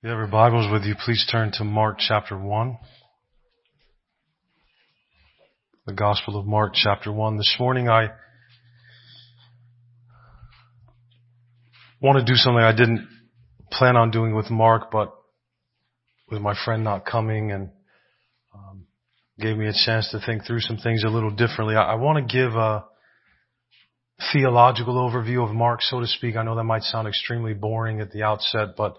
you have your Bibles with you, please turn to Mark chapter 1. The Gospel of Mark chapter 1. This morning I want to do something I didn't plan on doing with Mark, but with my friend not coming and um, gave me a chance to think through some things a little differently. I, I want to give a theological overview of Mark, so to speak. I know that might sound extremely boring at the outset, but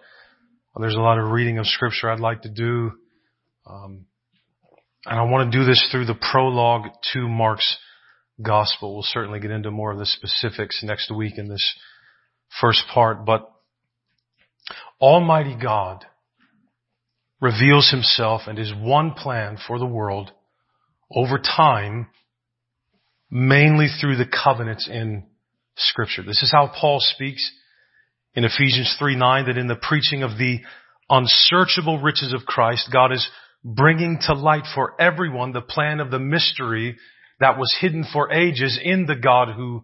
there's a lot of reading of scripture I'd like to do. Um, and I want to do this through the prologue to Mark's gospel. We'll certainly get into more of the specifics next week in this first part, but Almighty God reveals himself and his one plan for the world over time, mainly through the covenants in scripture. This is how Paul speaks in Ephesians 3 9 that in the preaching of the unsearchable riches of Christ, God is bringing to light for everyone the plan of the mystery that was hidden for ages in the God who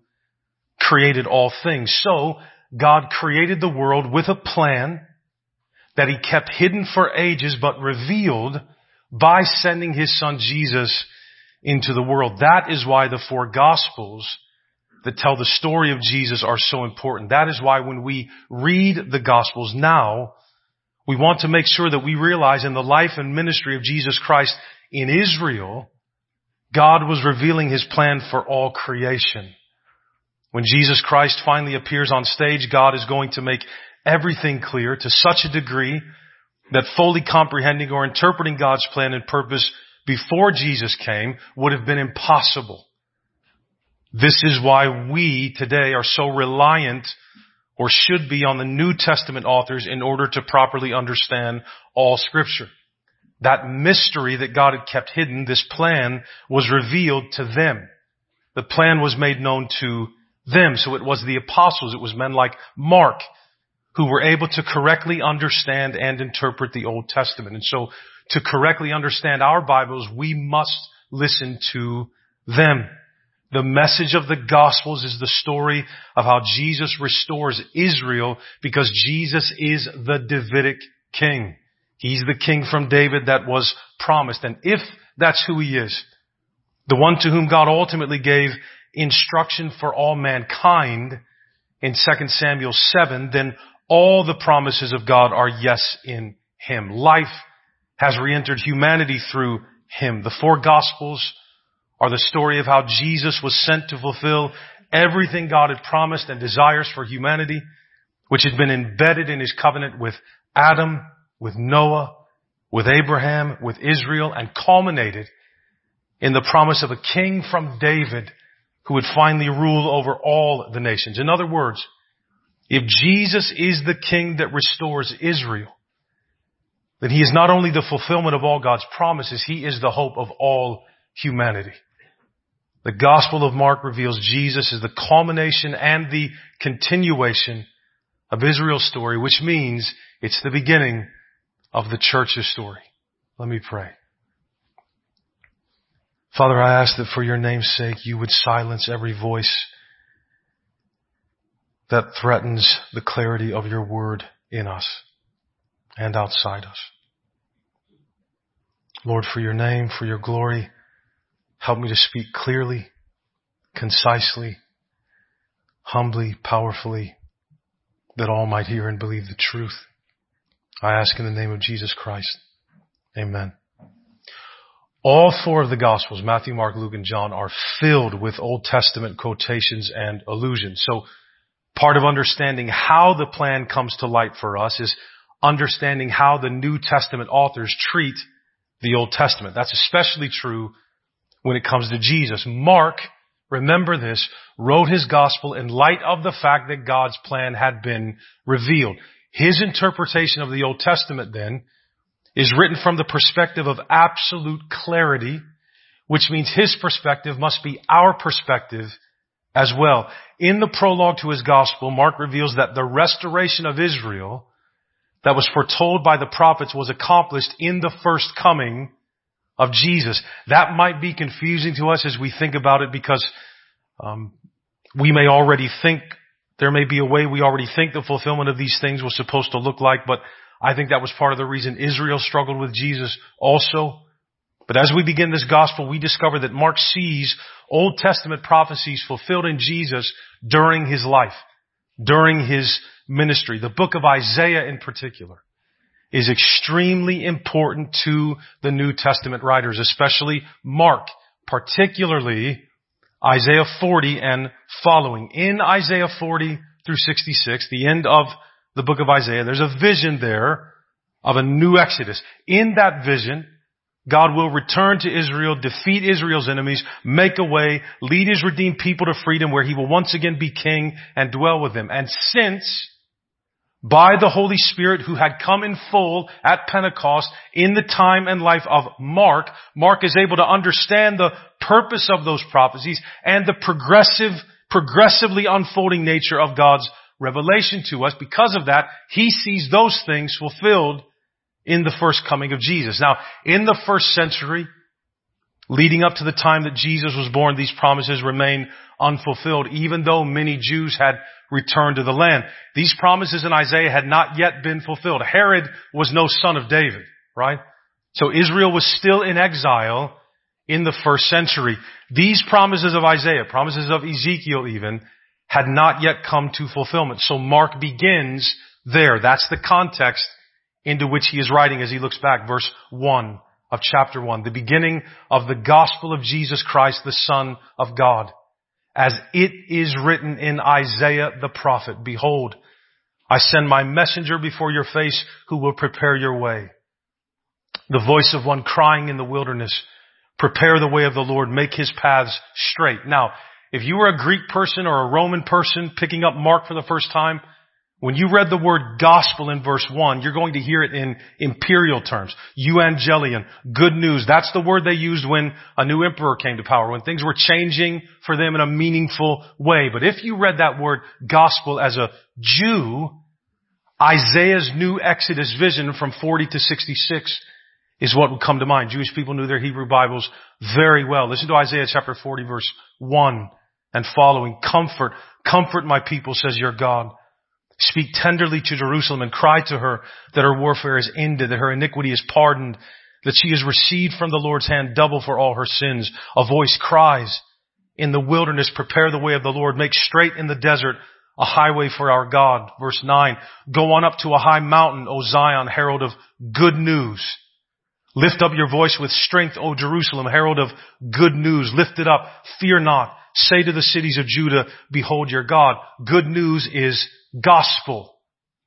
created all things. So God created the world with a plan that he kept hidden for ages but revealed by sending his son Jesus into the world. That is why the four gospels that tell the story of Jesus are so important. That is why when we read the Gospels now, we want to make sure that we realize in the life and ministry of Jesus Christ in Israel, God was revealing His plan for all creation. When Jesus Christ finally appears on stage, God is going to make everything clear to such a degree that fully comprehending or interpreting God's plan and purpose before Jesus came would have been impossible. This is why we today are so reliant or should be on the New Testament authors in order to properly understand all scripture. That mystery that God had kept hidden, this plan was revealed to them. The plan was made known to them. So it was the apostles, it was men like Mark who were able to correctly understand and interpret the Old Testament. And so to correctly understand our Bibles, we must listen to them. The message of the Gospels is the story of how Jesus restores Israel because Jesus is the Davidic king. He's the king from David that was promised. And if that's who he is, the one to whom God ultimately gave instruction for all mankind in 2 Samuel 7, then all the promises of God are yes in him. Life has re-entered humanity through him. The four Gospels are the story of how Jesus was sent to fulfill everything God had promised and desires for humanity, which had been embedded in his covenant with Adam, with Noah, with Abraham, with Israel, and culminated in the promise of a king from David who would finally rule over all the nations. In other words, if Jesus is the king that restores Israel, then he is not only the fulfillment of all God's promises, he is the hope of all humanity. The Gospel of Mark reveals Jesus as the culmination and the continuation of Israel's story, which means it's the beginning of the church's story. Let me pray. Father, I ask that for your name's sake you would silence every voice that threatens the clarity of your word in us and outside us. Lord, for your name, for your glory, Help me to speak clearly, concisely, humbly, powerfully, that all might hear and believe the truth. I ask in the name of Jesus Christ. Amen. All four of the Gospels, Matthew, Mark, Luke, and John, are filled with Old Testament quotations and allusions. So part of understanding how the plan comes to light for us is understanding how the New Testament authors treat the Old Testament. That's especially true when it comes to Jesus. Mark, remember this, wrote his gospel in light of the fact that God's plan had been revealed. His interpretation of the Old Testament then is written from the perspective of absolute clarity, which means his perspective must be our perspective as well. In the prologue to his gospel, Mark reveals that the restoration of Israel that was foretold by the prophets was accomplished in the first coming of Jesus. That might be confusing to us as we think about it because um, we may already think there may be a way we already think the fulfillment of these things was supposed to look like, but I think that was part of the reason Israel struggled with Jesus also. But as we begin this gospel, we discover that Mark sees Old Testament prophecies fulfilled in Jesus during his life, during his ministry. The book of Isaiah in particular is extremely important to the New Testament writers, especially Mark, particularly Isaiah 40 and following. In Isaiah 40 through 66, the end of the book of Isaiah, there's a vision there of a new Exodus. In that vision, God will return to Israel, defeat Israel's enemies, make a way, lead his redeemed people to freedom where he will once again be king and dwell with them. And since by the Holy Spirit who had come in full at Pentecost in the time and life of Mark, Mark is able to understand the purpose of those prophecies and the progressive, progressively unfolding nature of God's revelation to us. Because of that, he sees those things fulfilled in the first coming of Jesus. Now, in the first century, leading up to the time that Jesus was born, these promises remain unfulfilled, even though many Jews had returned to the land. These promises in Isaiah had not yet been fulfilled. Herod was no son of David, right? So Israel was still in exile in the first century. These promises of Isaiah, promises of Ezekiel even, had not yet come to fulfillment. So Mark begins there. That's the context into which he is writing as he looks back. Verse 1 of chapter 1. The beginning of the gospel of Jesus Christ, the Son of God. As it is written in Isaiah the prophet, Behold, I send my messenger before your face who will prepare your way. The voice of one crying in the wilderness, prepare the way of the Lord, make his paths straight. Now, if you were a Greek person or a Roman person picking up Mark for the first time, when you read the word gospel in verse 1, you're going to hear it in imperial terms. Evangelion, good news. That's the word they used when a new emperor came to power, when things were changing for them in a meaningful way. But if you read that word gospel as a Jew, Isaiah's new Exodus vision from 40 to 66 is what would come to mind. Jewish people knew their Hebrew Bibles very well. Listen to Isaiah chapter 40 verse 1 and following. Comfort, comfort my people, says your God. Speak tenderly to Jerusalem and cry to her that her warfare is ended, that her iniquity is pardoned, that she has received from the Lord's hand double for all her sins. A voice cries in the wilderness, prepare the way of the Lord, make straight in the desert a highway for our God. Verse 9, go on up to a high mountain, O Zion, herald of good news. Lift up your voice with strength, O Jerusalem, herald of good news. Lift it up, fear not. Say to the cities of Judah, behold your God. Good news is gospel.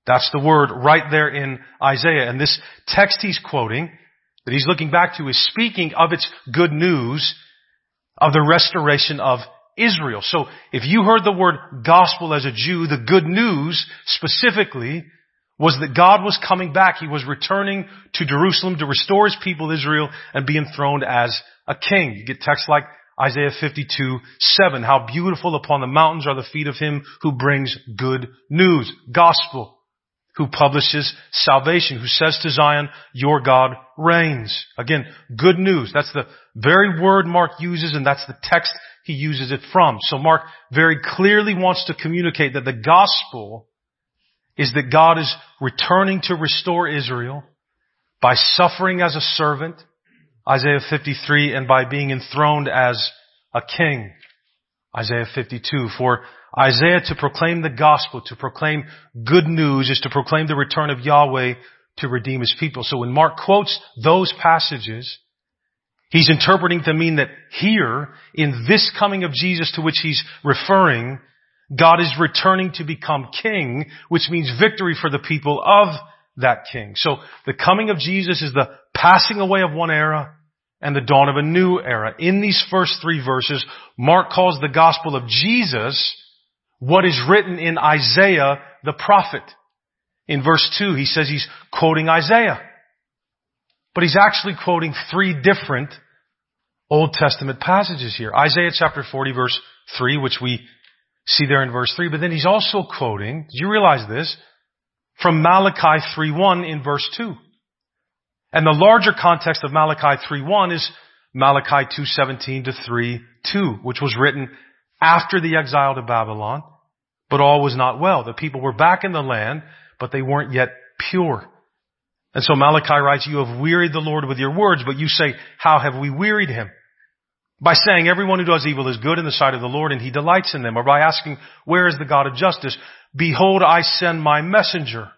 That's the word right there in Isaiah. And this text he's quoting, that he's looking back to, is speaking of its good news of the restoration of Israel. So if you heard the word gospel as a Jew, the good news specifically was that God was coming back. He was returning to Jerusalem to restore his people Israel and be enthroned as a king. You get texts like Isaiah 52, 7. How beautiful upon the mountains are the feet of him who brings good news, gospel, who publishes salvation, who says to Zion, your God reigns. Again, good news. That's the very word Mark uses and that's the text he uses it from. So Mark very clearly wants to communicate that the gospel is that God is returning to restore Israel by suffering as a servant, Isaiah 53, and by being enthroned as a king, Isaiah 52. For Isaiah to proclaim the gospel, to proclaim good news, is to proclaim the return of Yahweh to redeem his people. So when Mark quotes those passages, he's interpreting to mean that here, in this coming of Jesus to which he's referring, God is returning to become king, which means victory for the people of that king. So the coming of Jesus is the passing away of one era and the dawn of a new era. In these first three verses, Mark calls the gospel of Jesus what is written in Isaiah the prophet. In verse 2, he says he's quoting Isaiah. But he's actually quoting three different Old Testament passages here. Isaiah chapter 40 verse 3, which we see there in verse 3, but then he's also quoting, do you realize this? From Malachi 3.1 in verse 2. And the larger context of Malachi 3.1 is Malachi 2.17 to 3.2, which was written after the exile to Babylon, but all was not well. The people were back in the land, but they weren't yet pure. And so Malachi writes, you have wearied the Lord with your words, but you say, how have we wearied him? By saying everyone who does evil is good in the sight of the Lord and he delights in them, or by asking, where is the God of justice? Behold, I send my messenger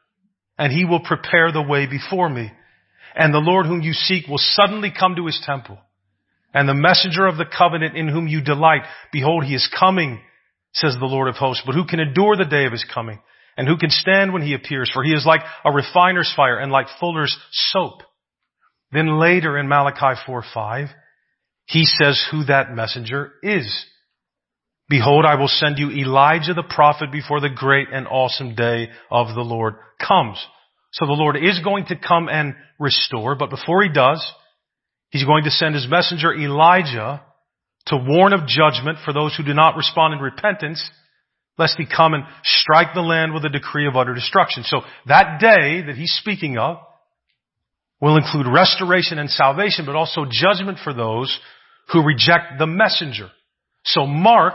and he will prepare the way before me. And the Lord whom you seek will suddenly come to his temple. And the messenger of the covenant in whom you delight, behold, he is coming, says the Lord of hosts. But who can endure the day of his coming? And who can stand when he appears? For he is like a refiner's fire and like fuller's soap. Then later in Malachi 4, 5, he says who that messenger is. Behold, I will send you Elijah the prophet before the great and awesome day of the Lord comes. So the Lord is going to come and restore, but before he does, he's going to send his messenger Elijah to warn of judgment for those who do not respond in repentance, lest he come and strike the land with a decree of utter destruction. So that day that he's speaking of will include restoration and salvation, but also judgment for those who reject the messenger. So Mark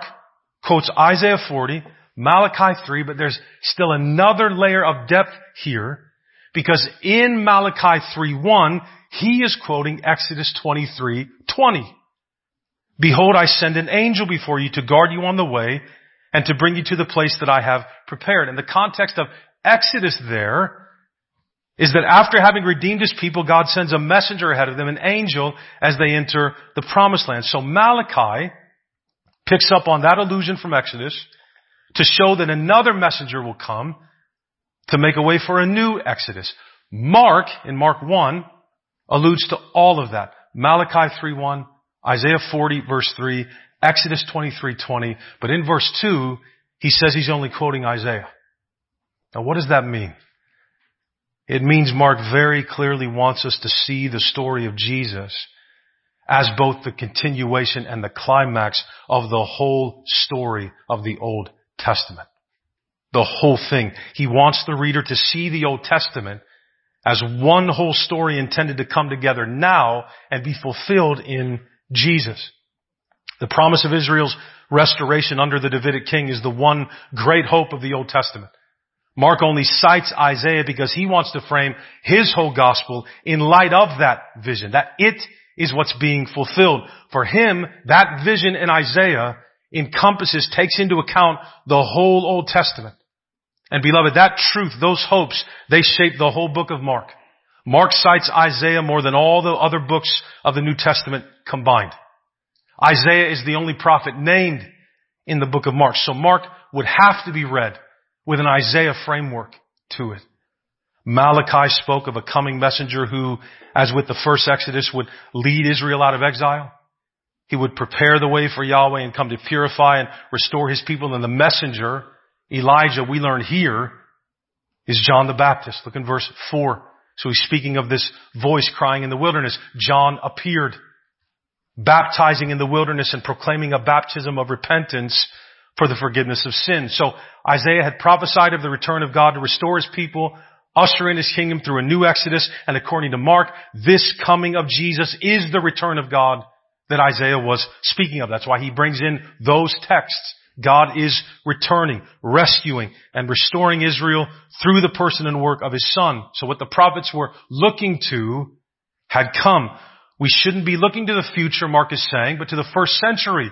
quotes Isaiah 40, Malachi 3, but there's still another layer of depth here because in Malachi 3:1, he is quoting Exodus 23:20. Behold, I send an angel before you to guard you on the way and to bring you to the place that I have prepared. And the context of Exodus there is that after having redeemed his people, God sends a messenger ahead of them, an angel, as they enter the promised land. So Malachi picks up on that allusion from Exodus to show that another messenger will come to make a way for a new Exodus. Mark, in Mark 1, alludes to all of that. Malachi 3.1, Isaiah 40 verse 3, Exodus 23.20, but in verse 2, he says he's only quoting Isaiah. Now what does that mean? It means Mark very clearly wants us to see the story of Jesus as both the continuation and the climax of the whole story of the Old Testament. The whole thing. He wants the reader to see the Old Testament as one whole story intended to come together now and be fulfilled in Jesus. The promise of Israel's restoration under the Davidic king is the one great hope of the Old Testament. Mark only cites Isaiah because he wants to frame his whole gospel in light of that vision, that it is what's being fulfilled. For him, that vision in Isaiah encompasses, takes into account the whole Old Testament. And beloved, that truth, those hopes, they shape the whole book of Mark. Mark cites Isaiah more than all the other books of the New Testament combined. Isaiah is the only prophet named in the book of Mark. So Mark would have to be read with an Isaiah framework to it. Malachi spoke of a coming messenger who, as with the first Exodus, would lead Israel out of exile. He would prepare the way for Yahweh and come to purify and restore his people. And the messenger, Elijah, we learn here, is John the Baptist. Look in verse 4. So he's speaking of this voice crying in the wilderness. John appeared, baptizing in the wilderness and proclaiming a baptism of repentance for the forgiveness of sins. So Isaiah had prophesied of the return of God to restore his people, usher in his kingdom through a new exodus, and according to Mark, this coming of Jesus is the return of God that Isaiah was speaking of. That's why he brings in those texts. God is returning, rescuing, and restoring Israel through the person and work of his son. So what the prophets were looking to had come. We shouldn't be looking to the future, Mark is saying, but to the first century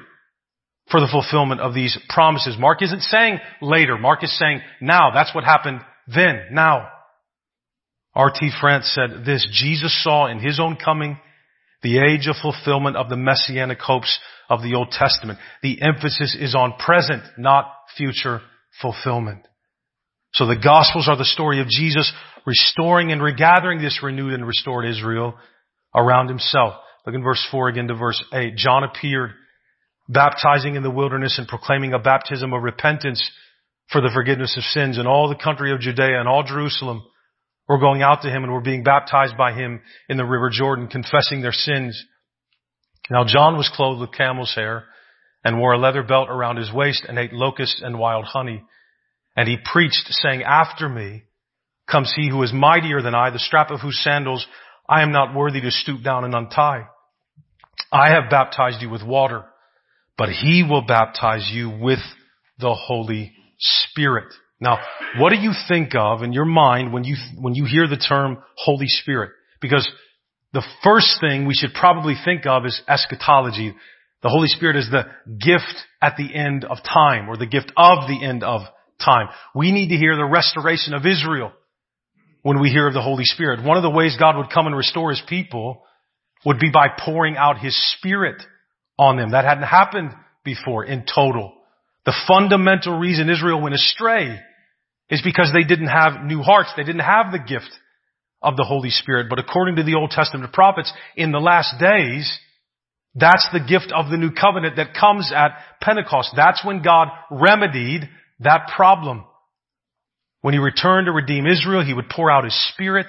for the fulfillment of these promises. Mark isn't saying later. Mark is saying now. That's what happened then, now. R.T. France said this, Jesus saw in his own coming the age of fulfillment of the messianic hopes of the Old Testament. The emphasis is on present, not future fulfillment. So the Gospels are the story of Jesus restoring and regathering this renewed and restored Israel around himself. Look in verse 4 again to verse 8. John appeared baptizing in the wilderness and proclaiming a baptism of repentance for the forgiveness of sins. in all the country of Judea and all Jerusalem were going out to him and were being baptized by him in the river Jordan, confessing their sins. Now John was clothed with camel's hair and wore a leather belt around his waist and ate locusts and wild honey. And he preached saying, after me comes he who is mightier than I, the strap of whose sandals I am not worthy to stoop down and untie. I have baptized you with water but he will baptize you with the Holy Spirit. Now, what do you think of in your mind when you, when you hear the term Holy Spirit? Because the first thing we should probably think of is eschatology. The Holy Spirit is the gift at the end of time or the gift of the end of time. We need to hear the restoration of Israel when we hear of the Holy Spirit. One of the ways God would come and restore His people would be by pouring out His Spirit on them. That hadn't happened before in total. The fundamental reason Israel went astray is because they didn't have new hearts. They didn't have the gift of the Holy Spirit. But according to the Old Testament prophets, in the last days, that's the gift of the new covenant that comes at Pentecost. That's when God remedied that problem. When he returned to redeem Israel, he would pour out his spirit.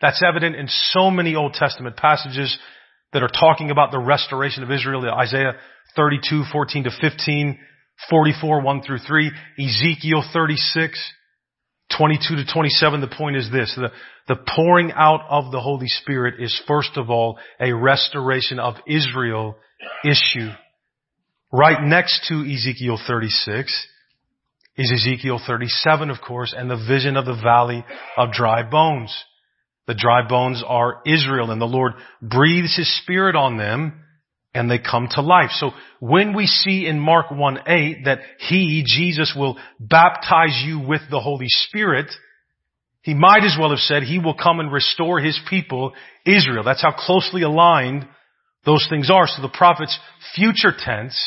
That's evident in so many Old Testament passages that are talking about the restoration of Israel. Isaiah 32, 14 to 15, 44, 1 through 3, Ezekiel 36, 22 to 27, the point is this. The, the pouring out of the Holy Spirit is first of all a restoration of Israel issue. Right next to Ezekiel 36 is Ezekiel 37, of course, and the vision of the valley of dry bones. The dry bones are Israel and the Lord breathes His Spirit on them and they come to life. So when we see in Mark 1-8 that He, Jesus, will baptize you with the Holy Spirit, He might as well have said He will come and restore His people, Israel. That's how closely aligned those things are. So the prophet's future tense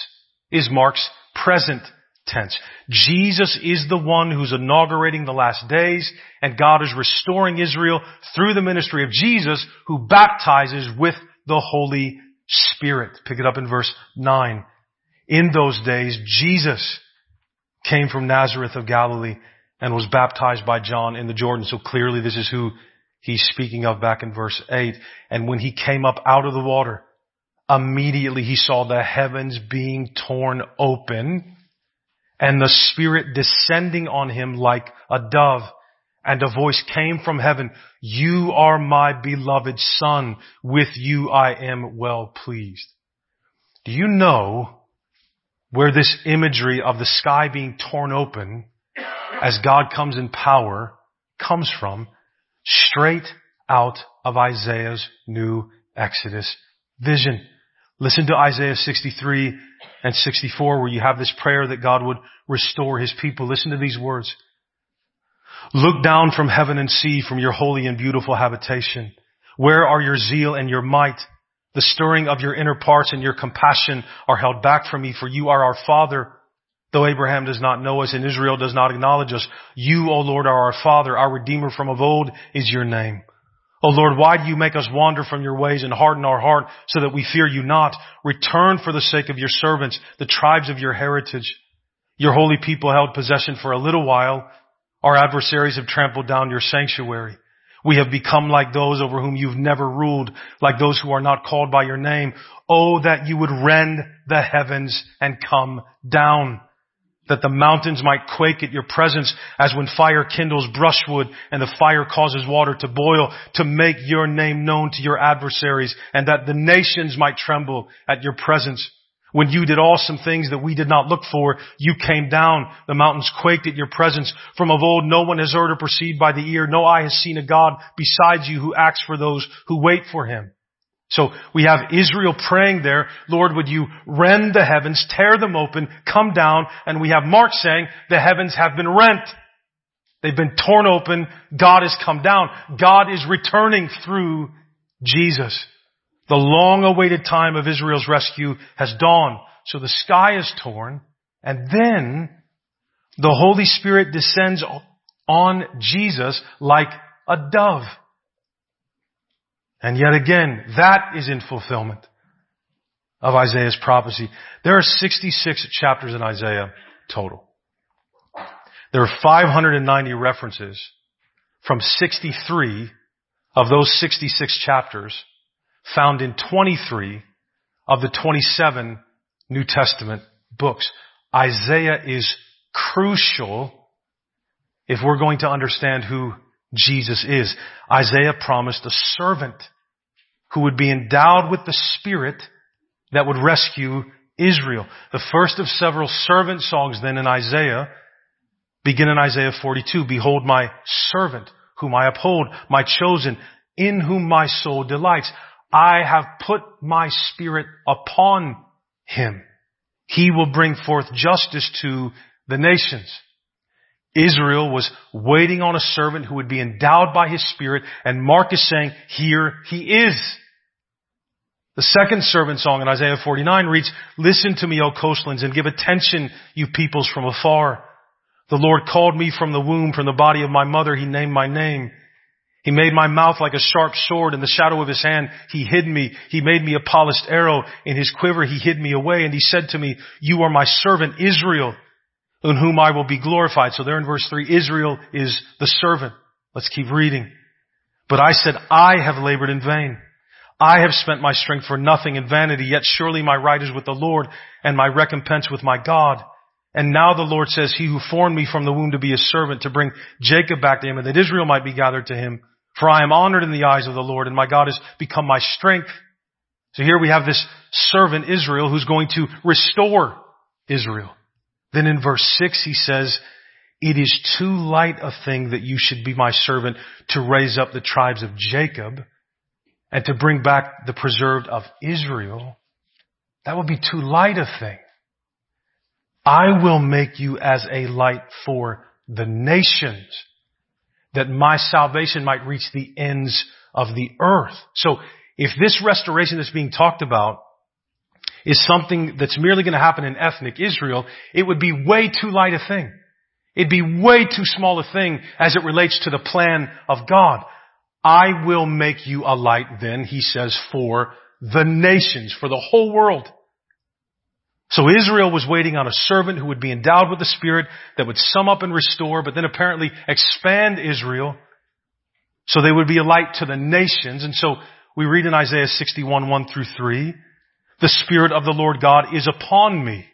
is Mark's present tense. Jesus is the one who's inaugurating the last days and God is restoring Israel through the ministry of Jesus who baptizes with the Holy Spirit. Pick it up in verse 9. In those days, Jesus came from Nazareth of Galilee and was baptized by John in the Jordan. So clearly this is who he's speaking of back in verse 8. And when he came up out of the water, immediately he saw the heavens being torn open and the Spirit descending on him like a dove and a voice came from heaven, you are my beloved son. With you I am well pleased. Do you know where this imagery of the sky being torn open as God comes in power comes from? Straight out of Isaiah's new Exodus vision. Listen to Isaiah 63 and 64 where you have this prayer that God would restore his people. Listen to these words. Look down from heaven and see from your holy and beautiful habitation. Where are your zeal and your might? The stirring of your inner parts and your compassion are held back from me, for you are our Father. Though Abraham does not know us and Israel does not acknowledge us, you, O Lord, are our Father. Our Redeemer from of old is your name. O Lord, why do you make us wander from your ways and harden our heart so that we fear you not? Return for the sake of your servants, the tribes of your heritage. Your holy people held possession for a little while. Our adversaries have trampled down your sanctuary. We have become like those over whom you've never ruled, like those who are not called by your name. Oh, that you would rend the heavens and come down, that the mountains might quake at your presence as when fire kindles brushwood and the fire causes water to boil to make your name known to your adversaries and that the nations might tremble at your presence. When you did awesome things that we did not look for, you came down. The mountains quaked at your presence. From of old, no one has heard or perceived by the ear. No eye has seen a God besides you who acts for those who wait for him. So we have Israel praying there, Lord, would you rend the heavens, tear them open, come down, and we have Mark saying, the heavens have been rent. They've been torn open. God has come down. God is returning through Jesus. The long awaited time of Israel's rescue has dawned. So the sky is torn and then the Holy Spirit descends on Jesus like a dove. And yet again, that is in fulfillment of Isaiah's prophecy. There are 66 chapters in Isaiah total. There are 590 references from 63 of those 66 chapters found in 23 of the 27 New Testament books. Isaiah is crucial if we're going to understand who Jesus is. Isaiah promised a servant who would be endowed with the Spirit that would rescue Israel. The first of several servant songs then in Isaiah Begin in Isaiah 42. Behold my servant, whom I uphold, my chosen, in whom my soul delights. I have put my spirit upon him. He will bring forth justice to the nations. Israel was waiting on a servant who would be endowed by his spirit, and Mark is saying, here he is. The second servant song in Isaiah 49 reads, Listen to me, O coastlands, and give attention, you peoples from afar. The Lord called me from the womb, from the body of my mother, He named my name. He made my mouth like a sharp sword. In the shadow of his hand, he hid me. He made me a polished arrow. In his quiver, he hid me away. And he said to me, you are my servant Israel, in whom I will be glorified. So there in verse three, Israel is the servant. Let's keep reading. But I said, I have labored in vain. I have spent my strength for nothing in vanity, yet surely my right is with the Lord and my recompense with my God. And now the Lord says, He who formed me from the womb to be a servant, to bring Jacob back to Him, and that Israel might be gathered to Him. For I am honored in the eyes of the Lord, and my God has become my strength. So here we have this servant Israel who's going to restore Israel. Then in verse 6 he says, It is too light a thing that you should be my servant to raise up the tribes of Jacob and to bring back the preserved of Israel. That would be too light a thing. I will make you as a light for the nations that my salvation might reach the ends of the earth. So if this restoration that's being talked about is something that's merely going to happen in ethnic Israel, it would be way too light a thing. It'd be way too small a thing as it relates to the plan of God. I will make you a light then, he says, for the nations, for the whole world. So Israel was waiting on a servant who would be endowed with the Spirit that would sum up and restore, but then apparently expand Israel so they would be a light to the nations. And so we read in Isaiah 61, 1 through 3, the Spirit of the Lord God is upon me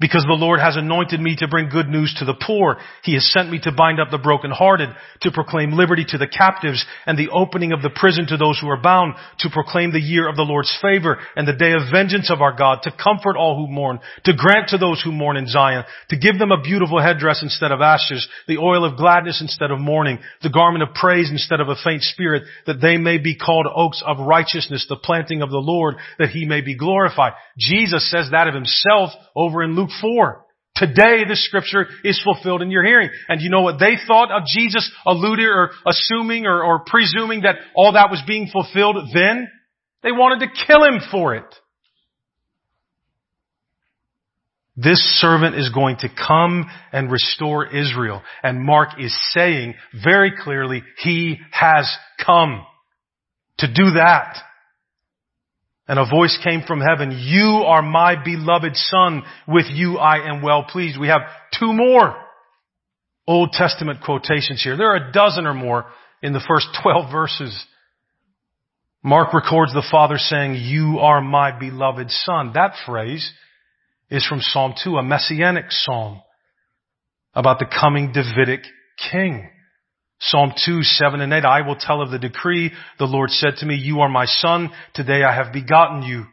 because the Lord has anointed me to bring good news to the poor. He has sent me to bind up the brokenhearted, to proclaim liberty to the captives, and the opening of the prison to those who are bound, to proclaim the year of the Lord's favor and the day of vengeance of our God, to comfort all who mourn, to grant to those who mourn in Zion, to give them a beautiful headdress instead of ashes, the oil of gladness instead of mourning, the garment of praise instead of a faint spirit, that they may be called oaks of righteousness, the planting of the Lord, that he may be glorified. Jesus says that of himself over in Luke 4. Today this scripture is fulfilled in your hearing. And you know what they thought of Jesus alluding or assuming or, or presuming that all that was being fulfilled then? They wanted to kill him for it. This servant is going to come and restore Israel. And Mark is saying very clearly, he has come to do that. And a voice came from heaven, you are my beloved son, with you I am well pleased. We have two more Old Testament quotations here. There are a dozen or more in the first 12 verses. Mark records the Father saying, you are my beloved son. That phrase is from Psalm 2, a messianic psalm about the coming Davidic king. Psalm 2, 7 and 8, I will tell of the decree. The Lord said to me, you are my son. Today I have begotten you.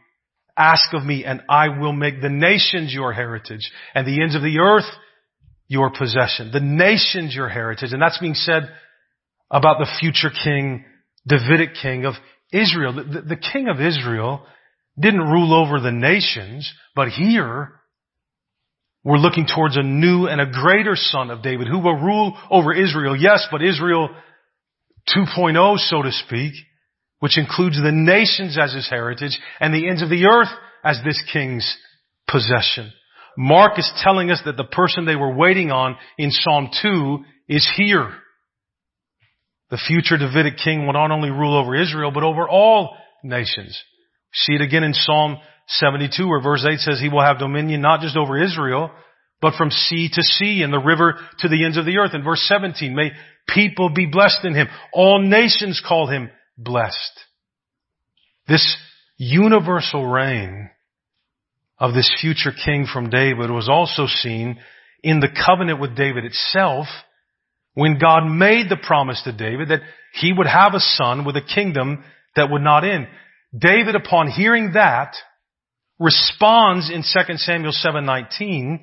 Ask of me and I will make the nations your heritage and the ends of the earth your possession. The nations your heritage. And that's being said about the future king, Davidic king of Israel. The, the, the king of Israel didn't rule over the nations, but here we're looking towards a new and a greater son of David who will rule over Israel. Yes, but Israel 2.0, so to speak, which includes the nations as his heritage and the ends of the earth as this king's possession. Mark is telling us that the person they were waiting on in Psalm 2 is here. The future Davidic king will not only rule over Israel, but over all nations. See it again in Psalm 72 where verse 8 says he will have dominion not just over Israel, but from sea to sea and the river to the ends of the earth. In verse 17, may people be blessed in him. All nations call him blessed. This universal reign of this future king from David was also seen in the covenant with David itself when God made the promise to David that he would have a son with a kingdom that would not end. David, upon hearing that, responds in 2 Samuel 7:19.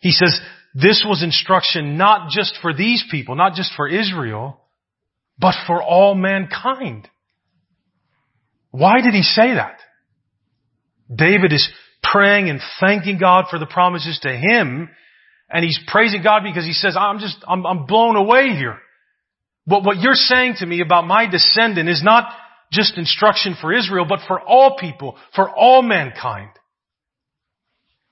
He says, this was instruction not just for these people, not just for Israel, but for all mankind. Why did he say that? David is praying and thanking God for the promises to him, and he's praising God because he says, I'm just, I'm, I'm blown away here. But what you're saying to me about my descendant is not just instruction for Israel, but for all people, for all mankind.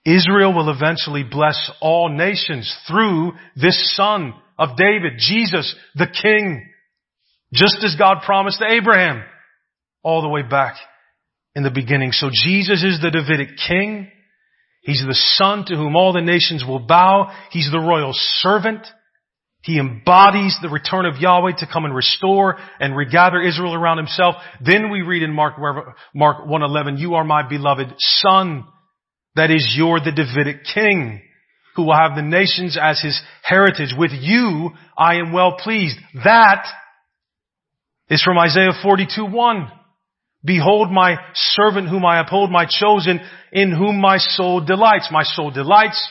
Israel will eventually bless all nations through this son of David, Jesus, the King, just as God promised to Abraham all the way back in the beginning. So Jesus is the Davidic King. He's the son to whom all the nations will bow. He's the royal servant. He embodies the return of Yahweh to come and restore and regather Israel around himself. Then we read in Mark, Mark 1.11, you are my beloved son. That is, you're the Davidic king who will have the nations as his heritage. With you, I am well pleased. That is from Isaiah 42.1. Behold my servant whom I uphold, my chosen, in whom my soul delights. My soul delights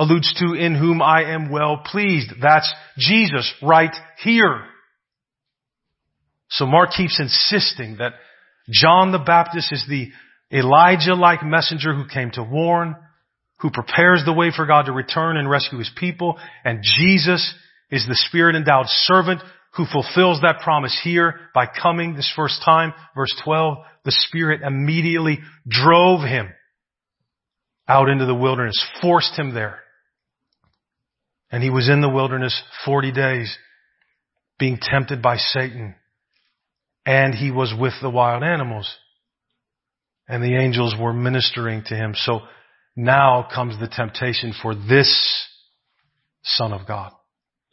alludes to in whom I am well pleased. That's Jesus right here. So Mark keeps insisting that John the Baptist is the Elijah-like messenger who came to warn, who prepares the way for God to return and rescue his people, and Jesus is the Spirit endowed servant who fulfills that promise here by coming this first time. Verse 12, the Spirit immediately drove him out into the wilderness, forced him there. And he was in the wilderness 40 days being tempted by Satan. And he was with the wild animals. And the angels were ministering to him. So now comes the temptation for this son of God.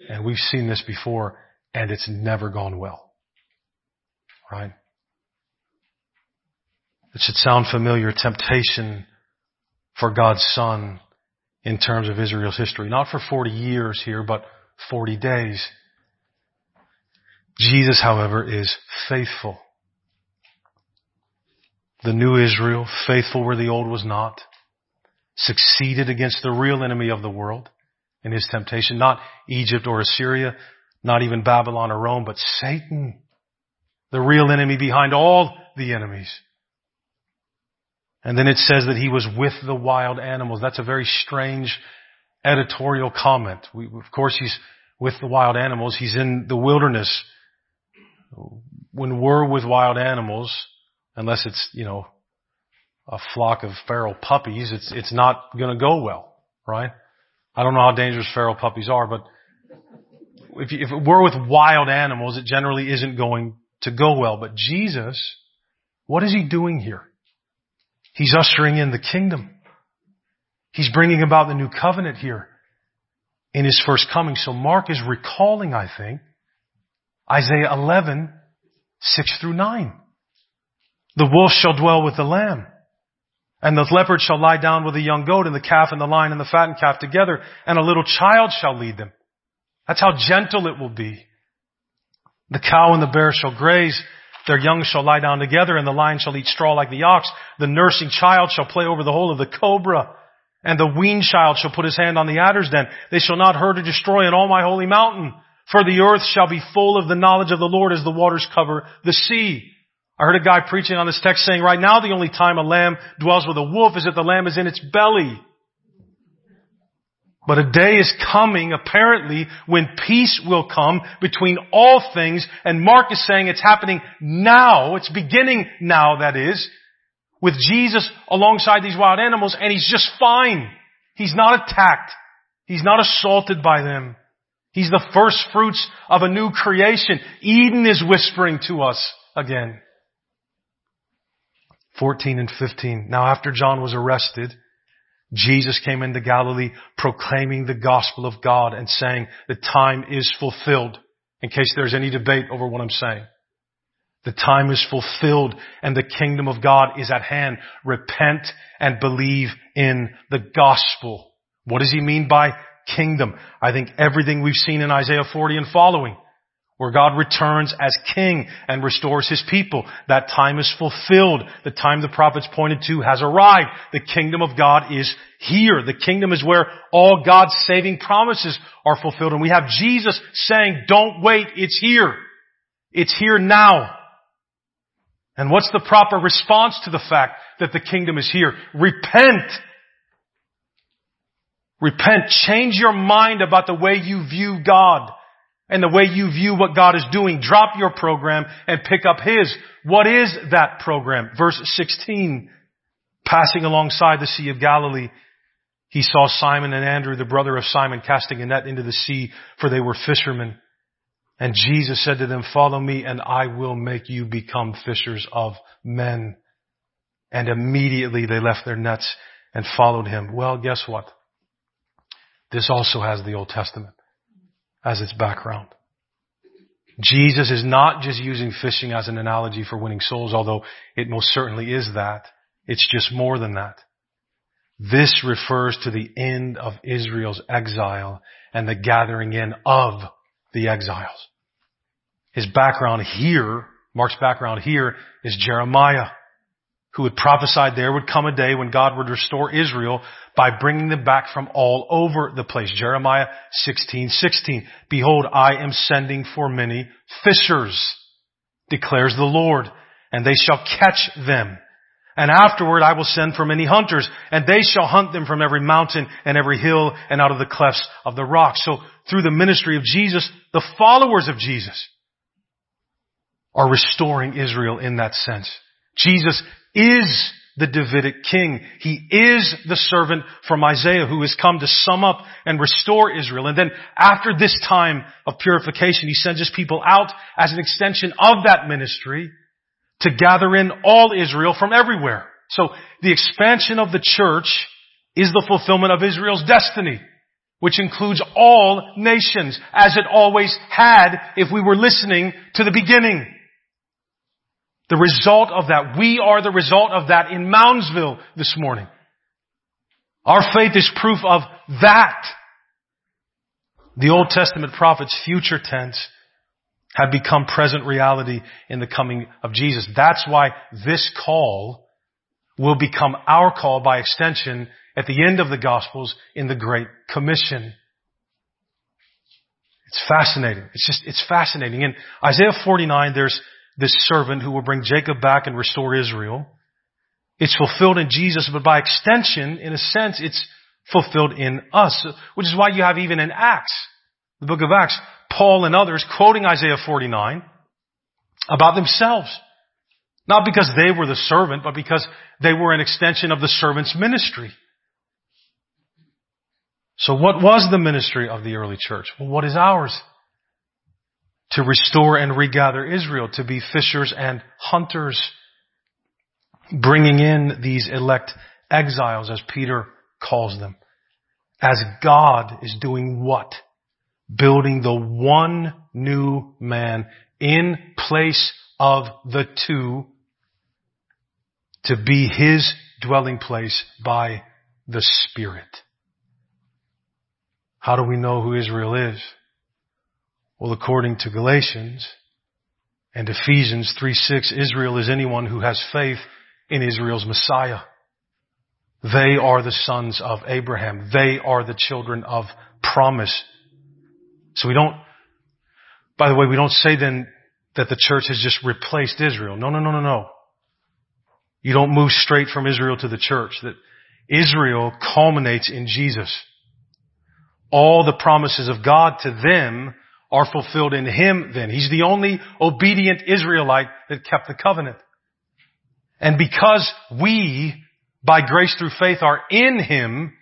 And we've seen this before and it's never gone well. Right? It should sound familiar. Temptation for God's son in terms of Israel's history. Not for 40 years here, but 40 days. Jesus, however, is faithful. The new Israel, faithful where the old was not, succeeded against the real enemy of the world in his temptation, not Egypt or Assyria, not even Babylon or Rome, but Satan, the real enemy behind all the enemies. And then it says that he was with the wild animals. That's a very strange editorial comment. We, of course, he's with the wild animals. He's in the wilderness. When we're with wild animals, unless it's, you know, a flock of feral puppies, it's, it's not gonna go well, right? I don't know how dangerous feral puppies are, but if, if we're with wild animals, it generally isn't going to go well. But Jesus, what is he doing here? He's ushering in the kingdom. He's bringing about the new covenant here in his first coming. So Mark is recalling, I think, Isaiah 11, 6 through 9. The wolf shall dwell with the lamb. And the leopard shall lie down with the young goat and the calf and the lion and the fattened calf together and a little child shall lead them. That's how gentle it will be. The cow and the bear shall graze their young shall lie down together and the lion shall eat straw like the ox. The nursing child shall play over the hole of the cobra. And the weaned child shall put his hand on the adder's den. They shall not hurt or destroy in all my holy mountain. For the earth shall be full of the knowledge of the Lord as the waters cover the sea. I heard a guy preaching on this text saying right now the only time a lamb dwells with a wolf is if the lamb is in its belly. But a day is coming, apparently, when peace will come between all things, and Mark is saying it's happening now, it's beginning now, that is, with Jesus alongside these wild animals, and he's just fine. He's not attacked. He's not assaulted by them. He's the first fruits of a new creation. Eden is whispering to us again. 14 and 15. Now after John was arrested, Jesus came into Galilee proclaiming the gospel of God and saying the time is fulfilled. In case there's any debate over what I'm saying. The time is fulfilled and the kingdom of God is at hand. Repent and believe in the gospel. What does he mean by kingdom? I think everything we've seen in Isaiah 40 and following. Where God returns as king and restores his people. That time is fulfilled. The time the prophets pointed to has arrived. The kingdom of God is here. The kingdom is where all God's saving promises are fulfilled. And we have Jesus saying, don't wait, it's here. It's here now. And what's the proper response to the fact that the kingdom is here? Repent. Repent. Change your mind about the way you view God and the way you view what God is doing. Drop your program and pick up His. What is that program? Verse 16. Passing alongside the Sea of Galilee, he saw Simon and Andrew, the brother of Simon, casting a net into the sea, for they were fishermen. And Jesus said to them, follow me and I will make you become fishers of men. And immediately they left their nets and followed him. Well, guess what? This also has the Old Testament as its background. Jesus is not just using fishing as an analogy for winning souls, although it most certainly is that. It's just more than that. This refers to the end of Israel's exile and the gathering in of the exiles. His background here, Mark's background here is Jeremiah who had prophesied there would come a day when God would restore Israel by bringing them back from all over the place. Jeremiah 16, 16. Behold, I am sending for many fishers, declares the Lord, and they shall catch them. And afterward I will send for many hunters, and they shall hunt them from every mountain and every hill and out of the clefts of the rock. So through the ministry of Jesus, the followers of Jesus are restoring Israel in that sense. Jesus is the Davidic king. He is the servant from Isaiah who has come to sum up and restore Israel. And then after this time of purification, he sends his people out as an extension of that ministry to gather in all Israel from everywhere. So the expansion of the church is the fulfillment of Israel's destiny, which includes all nations, as it always had if we were listening to the beginning. The result of that, we are the result of that in Moundsville this morning. Our faith is proof of that. The Old Testament prophets, future tense, have become present reality in the coming of Jesus. That's why this call will become our call by extension at the end of the Gospels in the Great Commission. It's fascinating. It's just, it's fascinating. In Isaiah 49, there's this servant who will bring Jacob back and restore Israel. It's fulfilled in Jesus, but by extension, in a sense, it's fulfilled in us, which is why you have even in Acts, the book of Acts, Paul and others quoting Isaiah 49 about themselves. Not because they were the servant, but because they were an extension of the servant's ministry. So what was the ministry of the early church? Well, what is ours? To restore and regather Israel, to be fishers and hunters, bringing in these elect exiles, as Peter calls them, as God is doing what? Building the one new man in place of the two to be his dwelling place by the Spirit. How do we know who Israel is? Well, according to Galatians and Ephesians 3:6, Israel is anyone who has faith in Israel's Messiah. They are the sons of Abraham. They are the children of promise. So we don't, by the way, we don't say then that the church has just replaced Israel. No, no, no, no, no. You don't move straight from Israel to the church. That Israel culminates in Jesus. All the promises of God to them are fulfilled in Him then. He's the only obedient Israelite that kept the covenant. And because we, by grace through faith, are in Him,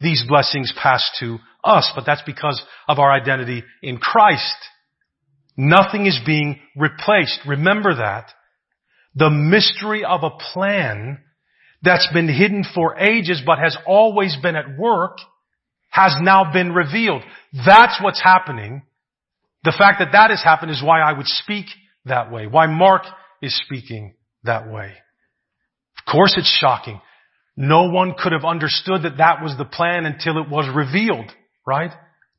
these blessings pass to us. But that's because of our identity in Christ. Nothing is being replaced. Remember that. The mystery of a plan that's been hidden for ages but has always been at work has now been revealed. That's what's happening the fact that that has happened is why I would speak that way, why Mark is speaking that way. Of course it's shocking. No one could have understood that that was the plan until it was revealed, right?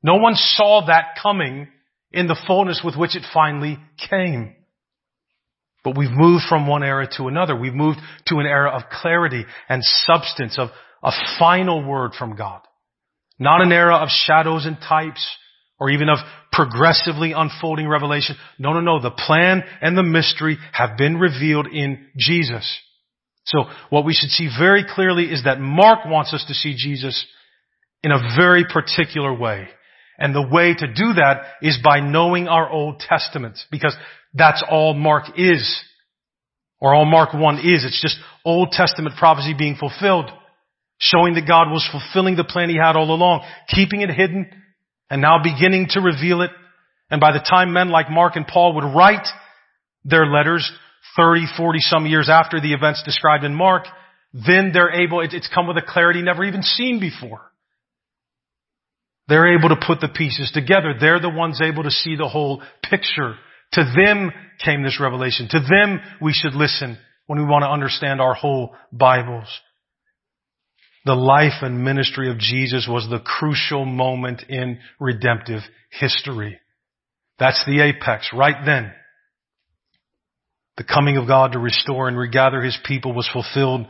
No one saw that coming in the fullness with which it finally came. But we've moved from one era to another. We've moved to an era of clarity and substance, of a final word from God. Not an era of shadows and types or even of progressively unfolding revelation. No, no, no. The plan and the mystery have been revealed in Jesus. So what we should see very clearly is that Mark wants us to see Jesus in a very particular way. And the way to do that is by knowing our Old Testament because that's all Mark is. Or all Mark 1 is. It's just Old Testament prophecy being fulfilled. Showing that God was fulfilling the plan He had all along. Keeping it hidden and now beginning to reveal it. And by the time men like Mark and Paul would write their letters 30, 40 some years after the events described in Mark, then they're able, it's come with a clarity never even seen before. They're able to put the pieces together. They're the ones able to see the whole picture. To them came this revelation. To them we should listen when we want to understand our whole Bibles. The life and ministry of Jesus was the crucial moment in redemptive history. That's the apex right then. The coming of God to restore and regather His people was fulfilled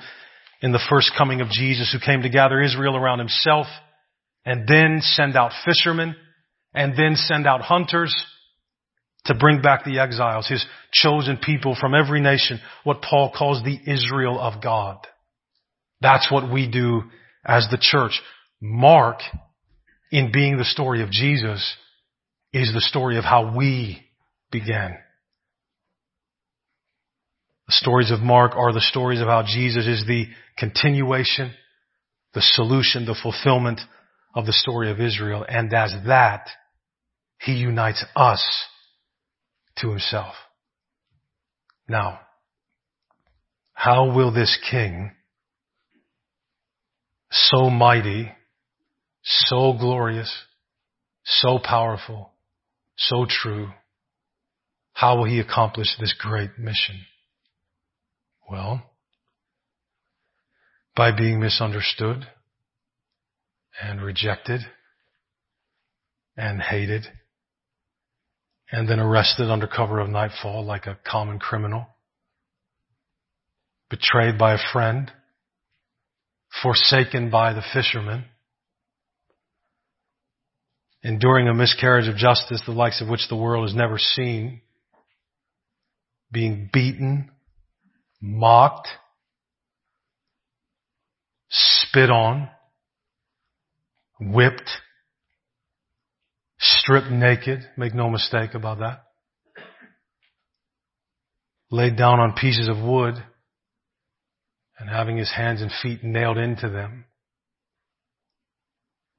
in the first coming of Jesus who came to gather Israel around Himself and then send out fishermen and then send out hunters to bring back the exiles, His chosen people from every nation, what Paul calls the Israel of God. That's what we do as the church. Mark, in being the story of Jesus, is the story of how we began. The stories of Mark are the stories of how Jesus is the continuation, the solution, the fulfillment of the story of Israel. And as that, He unites us to Himself. Now, how will this King so mighty, so glorious, so powerful, so true. How will he accomplish this great mission? Well, by being misunderstood and rejected and hated and then arrested under cover of nightfall like a common criminal, betrayed by a friend, forsaken by the fishermen, enduring a miscarriage of justice, the likes of which the world has never seen, being beaten, mocked, spit on, whipped, stripped naked, make no mistake about that, laid down on pieces of wood, and having his hands and feet nailed into them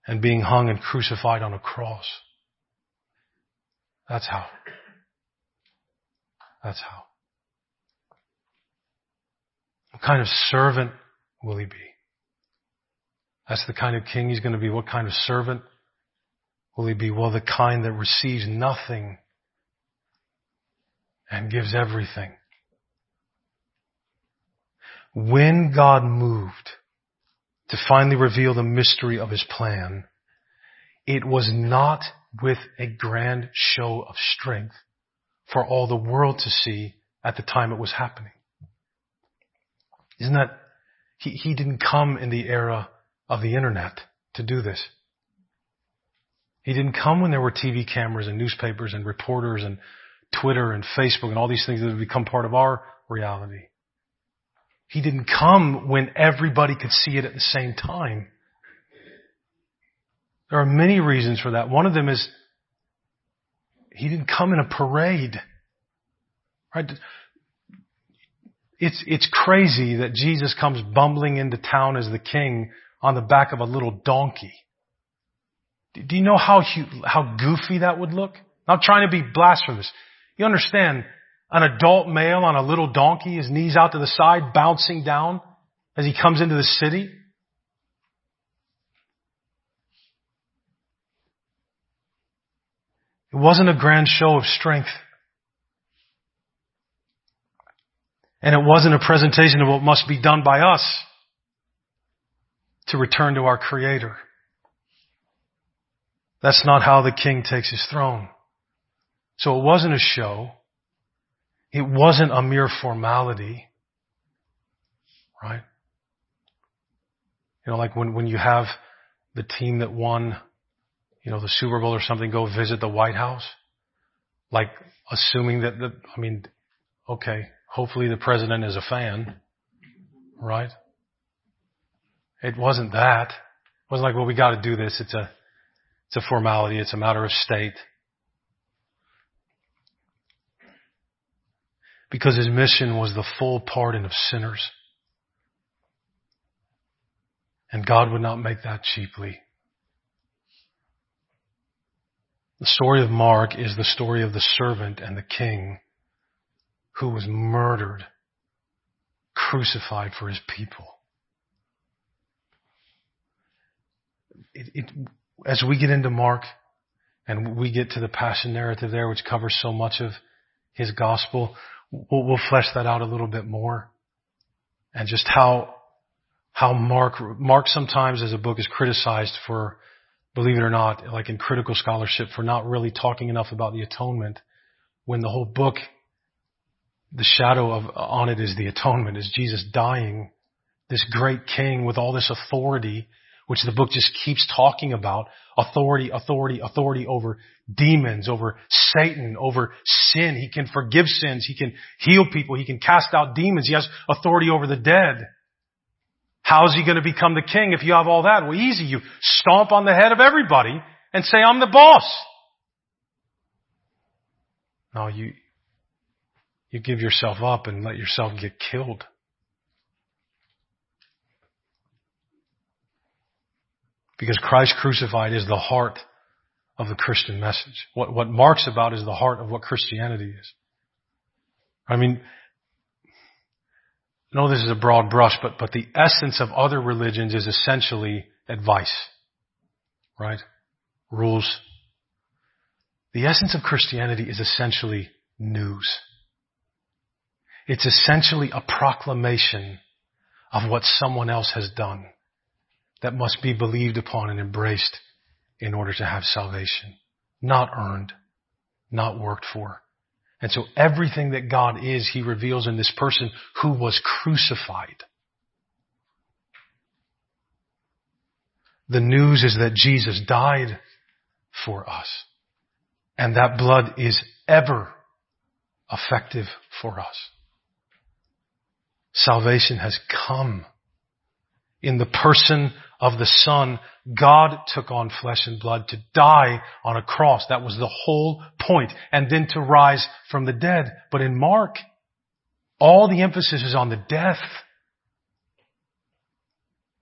and being hung and crucified on a cross. That's how. That's how. What kind of servant will he be? That's the kind of king he's going to be. What kind of servant will he be? Well, the kind that receives nothing and gives everything. When God moved to finally reveal the mystery of his plan, it was not with a grand show of strength for all the world to see at the time it was happening. Isn't that, he, he didn't come in the era of the internet to do this. He didn't come when there were TV cameras and newspapers and reporters and Twitter and Facebook and all these things that have become part of our reality. He didn't come when everybody could see it at the same time. There are many reasons for that. One of them is he didn't come in a parade. Right? It's, it's crazy that Jesus comes bumbling into town as the king on the back of a little donkey. Do you know how, how goofy that would look? I'm not trying to be blasphemous. You understand, an adult male on a little donkey, his knees out to the side, bouncing down as he comes into the city. It wasn't a grand show of strength. And it wasn't a presentation of what must be done by us to return to our Creator. That's not how the King takes his throne. So it wasn't a show. It wasn't a mere formality. Right? You know, like when, when you have the team that won, you know, the Super Bowl or something go visit the White House, like assuming that the, I mean, okay, hopefully the president is a fan, right? It wasn't that. It wasn't like, well, we got to do this. It's a, it's a formality. It's a matter of state. Because his mission was the full pardon of sinners. And God would not make that cheaply. The story of Mark is the story of the servant and the king who was murdered, crucified for his people. It, it, as we get into Mark and we get to the passion narrative there, which covers so much of his gospel, we'll, we'll flesh that out a little bit more. And just how how Mark Mark sometimes as a book is criticized for believe it or not like in critical scholarship for not really talking enough about the atonement when the whole book the shadow of on it is the atonement is Jesus dying this great king with all this authority which the book just keeps talking about authority, authority, authority over demons, over Satan, over sin. He can forgive sins. He can heal people. He can cast out demons. He has authority over the dead. How's he going to become the king if you have all that? Well, easy. You stomp on the head of everybody and say, I'm the boss. No, you, you give yourself up and let yourself get killed. Because Christ crucified is the heart of the Christian message. What, what Mark's about is the heart of what Christianity is. I mean, I know this is a broad brush, but, but the essence of other religions is essentially advice. Right? Rules. The essence of Christianity is essentially news. It's essentially a proclamation of what someone else has done that must be believed upon and embraced in order to have salvation. Not earned, not worked for. And so everything that God is, He reveals in this person who was crucified. The news is that Jesus died for us. And that blood is ever effective for us. Salvation has come in the person of the Son, God took on flesh and blood to die on a cross. That was the whole point. And then to rise from the dead. But in Mark, all the emphasis is on the death.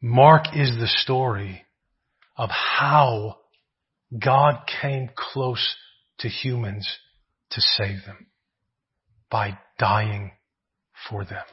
Mark is the story of how God came close to humans to save them by dying for them.